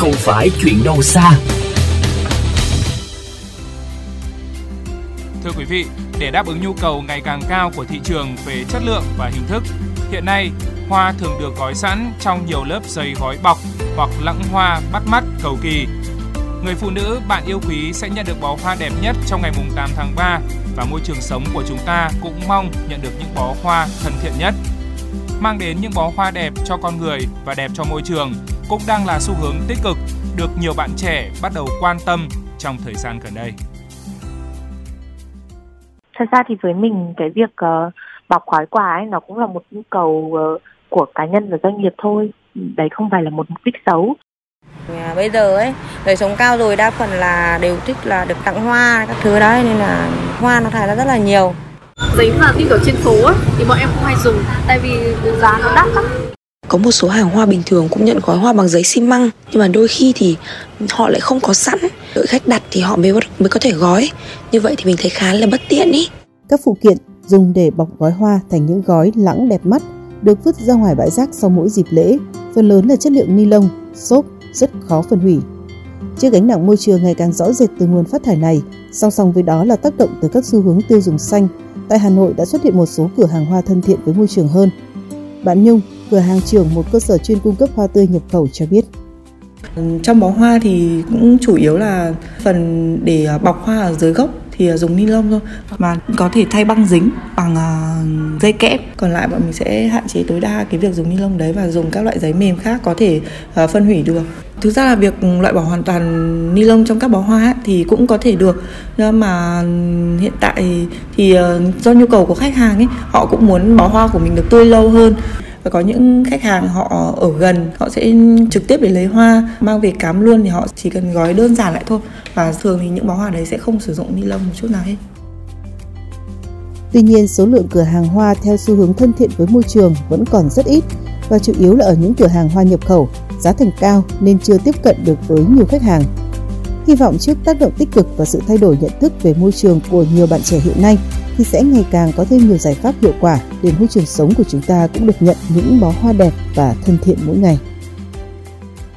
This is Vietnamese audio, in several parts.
không phải chuyện đâu xa. Thưa quý vị, để đáp ứng nhu cầu ngày càng cao của thị trường về chất lượng và hình thức, hiện nay hoa thường được gói sẵn trong nhiều lớp giấy gói bọc hoặc lẵng hoa bắt mắt cầu kỳ. Người phụ nữ bạn yêu quý sẽ nhận được bó hoa đẹp nhất trong ngày mùng 8 tháng 3 và môi trường sống của chúng ta cũng mong nhận được những bó hoa thân thiện nhất. Mang đến những bó hoa đẹp cho con người và đẹp cho môi trường cũng đang là xu hướng tích cực được nhiều bạn trẻ bắt đầu quan tâm trong thời gian gần đây. Thật ra thì với mình cái việc uh, bọc gói quà ấy nó cũng là một nhu cầu uh, của cá nhân và doanh nghiệp thôi. Đấy không phải là một mục đích xấu. À, bây giờ ấy đời sống cao rồi đa phần là đều thích là được tặng hoa các thứ đấy nên là hoa nó thải ra rất là nhiều giấy mà tin ở trên phố ấy, thì bọn em không hay dùng tại vì giá nó đắt lắm có một số hàng hoa bình thường cũng nhận gói hoa bằng giấy xi măng. Nhưng mà đôi khi thì họ lại không có sẵn. Đợi khách đặt thì họ mới mới có thể gói. Như vậy thì mình thấy khá là bất tiện ý. Các phụ kiện dùng để bọc gói hoa thành những gói lẵng đẹp mắt được vứt ra ngoài bãi rác sau mỗi dịp lễ. Phần lớn là chất liệu ni lông xốp rất khó phân hủy. Chiếc gánh nặng môi trường ngày càng rõ rệt từ nguồn phát thải này, song song với đó là tác động từ các xu hướng tiêu dùng xanh. Tại Hà Nội đã xuất hiện một số cửa hàng hoa thân thiện với môi trường hơn. Bạn Nhung, cửa hàng trưởng một cơ sở chuyên cung cấp hoa tươi nhập khẩu cho biết. Ừ, trong bó hoa thì cũng chủ yếu là phần để à, bọc hoa ở dưới gốc thì à, dùng ni lông thôi. Mà có thể thay băng dính bằng à, dây kẽm còn lại bọn mình sẽ hạn chế tối đa cái việc dùng ni lông đấy và dùng các loại giấy mềm khác có thể phân hủy được. Thực ra là việc loại bỏ hoàn toàn ni lông trong các bó hoa ấy, thì cũng có thể được. Nhưng mà hiện tại thì do nhu cầu của khách hàng ấy họ cũng muốn bó hoa của mình được tươi lâu hơn và có những khách hàng họ ở gần họ sẽ trực tiếp để lấy hoa mang về cắm luôn thì họ chỉ cần gói đơn giản lại thôi và thường thì những bó hoa đấy sẽ không sử dụng ni lông một chút nào hết Tuy nhiên, số lượng cửa hàng hoa theo xu hướng thân thiện với môi trường vẫn còn rất ít và chủ yếu là ở những cửa hàng hoa nhập khẩu, giá thành cao nên chưa tiếp cận được với nhiều khách hàng. Hy vọng trước tác động tích cực và sự thay đổi nhận thức về môi trường của nhiều bạn trẻ hiện nay thì sẽ ngày càng có thêm nhiều giải pháp hiệu quả để môi trường sống của chúng ta cũng được nhận những bó hoa đẹp và thân thiện mỗi ngày.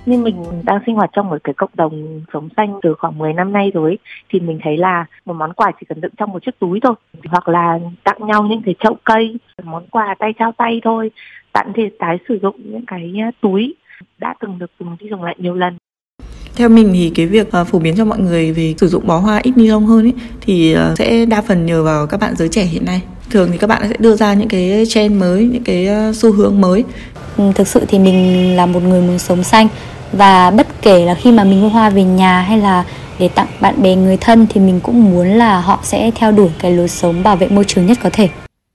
nên mình đang sinh hoạt trong một cái cộng đồng sống xanh từ khoảng 10 năm nay rồi thì mình thấy là một món quà chỉ cần đựng trong một chiếc túi thôi. Hoặc là tặng nhau những cái chậu cây, món quà tay trao tay thôi, tặng thì tái sử dụng những cái à, túi đã từng được dùng đi dùng lại nhiều lần theo mình thì cái việc uh, phổ biến cho mọi người về sử dụng bó hoa ít ni lông hơn ấy, thì uh, sẽ đa phần nhờ vào các bạn giới trẻ hiện nay. Thường thì các bạn sẽ đưa ra những cái trend mới những cái uh, xu hướng mới. Ừ, thực sự thì mình là một người muốn sống xanh và bất kể là khi mà mình mua hoa về nhà hay là để tặng bạn bè người thân thì mình cũng muốn là họ sẽ theo đuổi cái lối sống bảo vệ môi trường nhất có thể.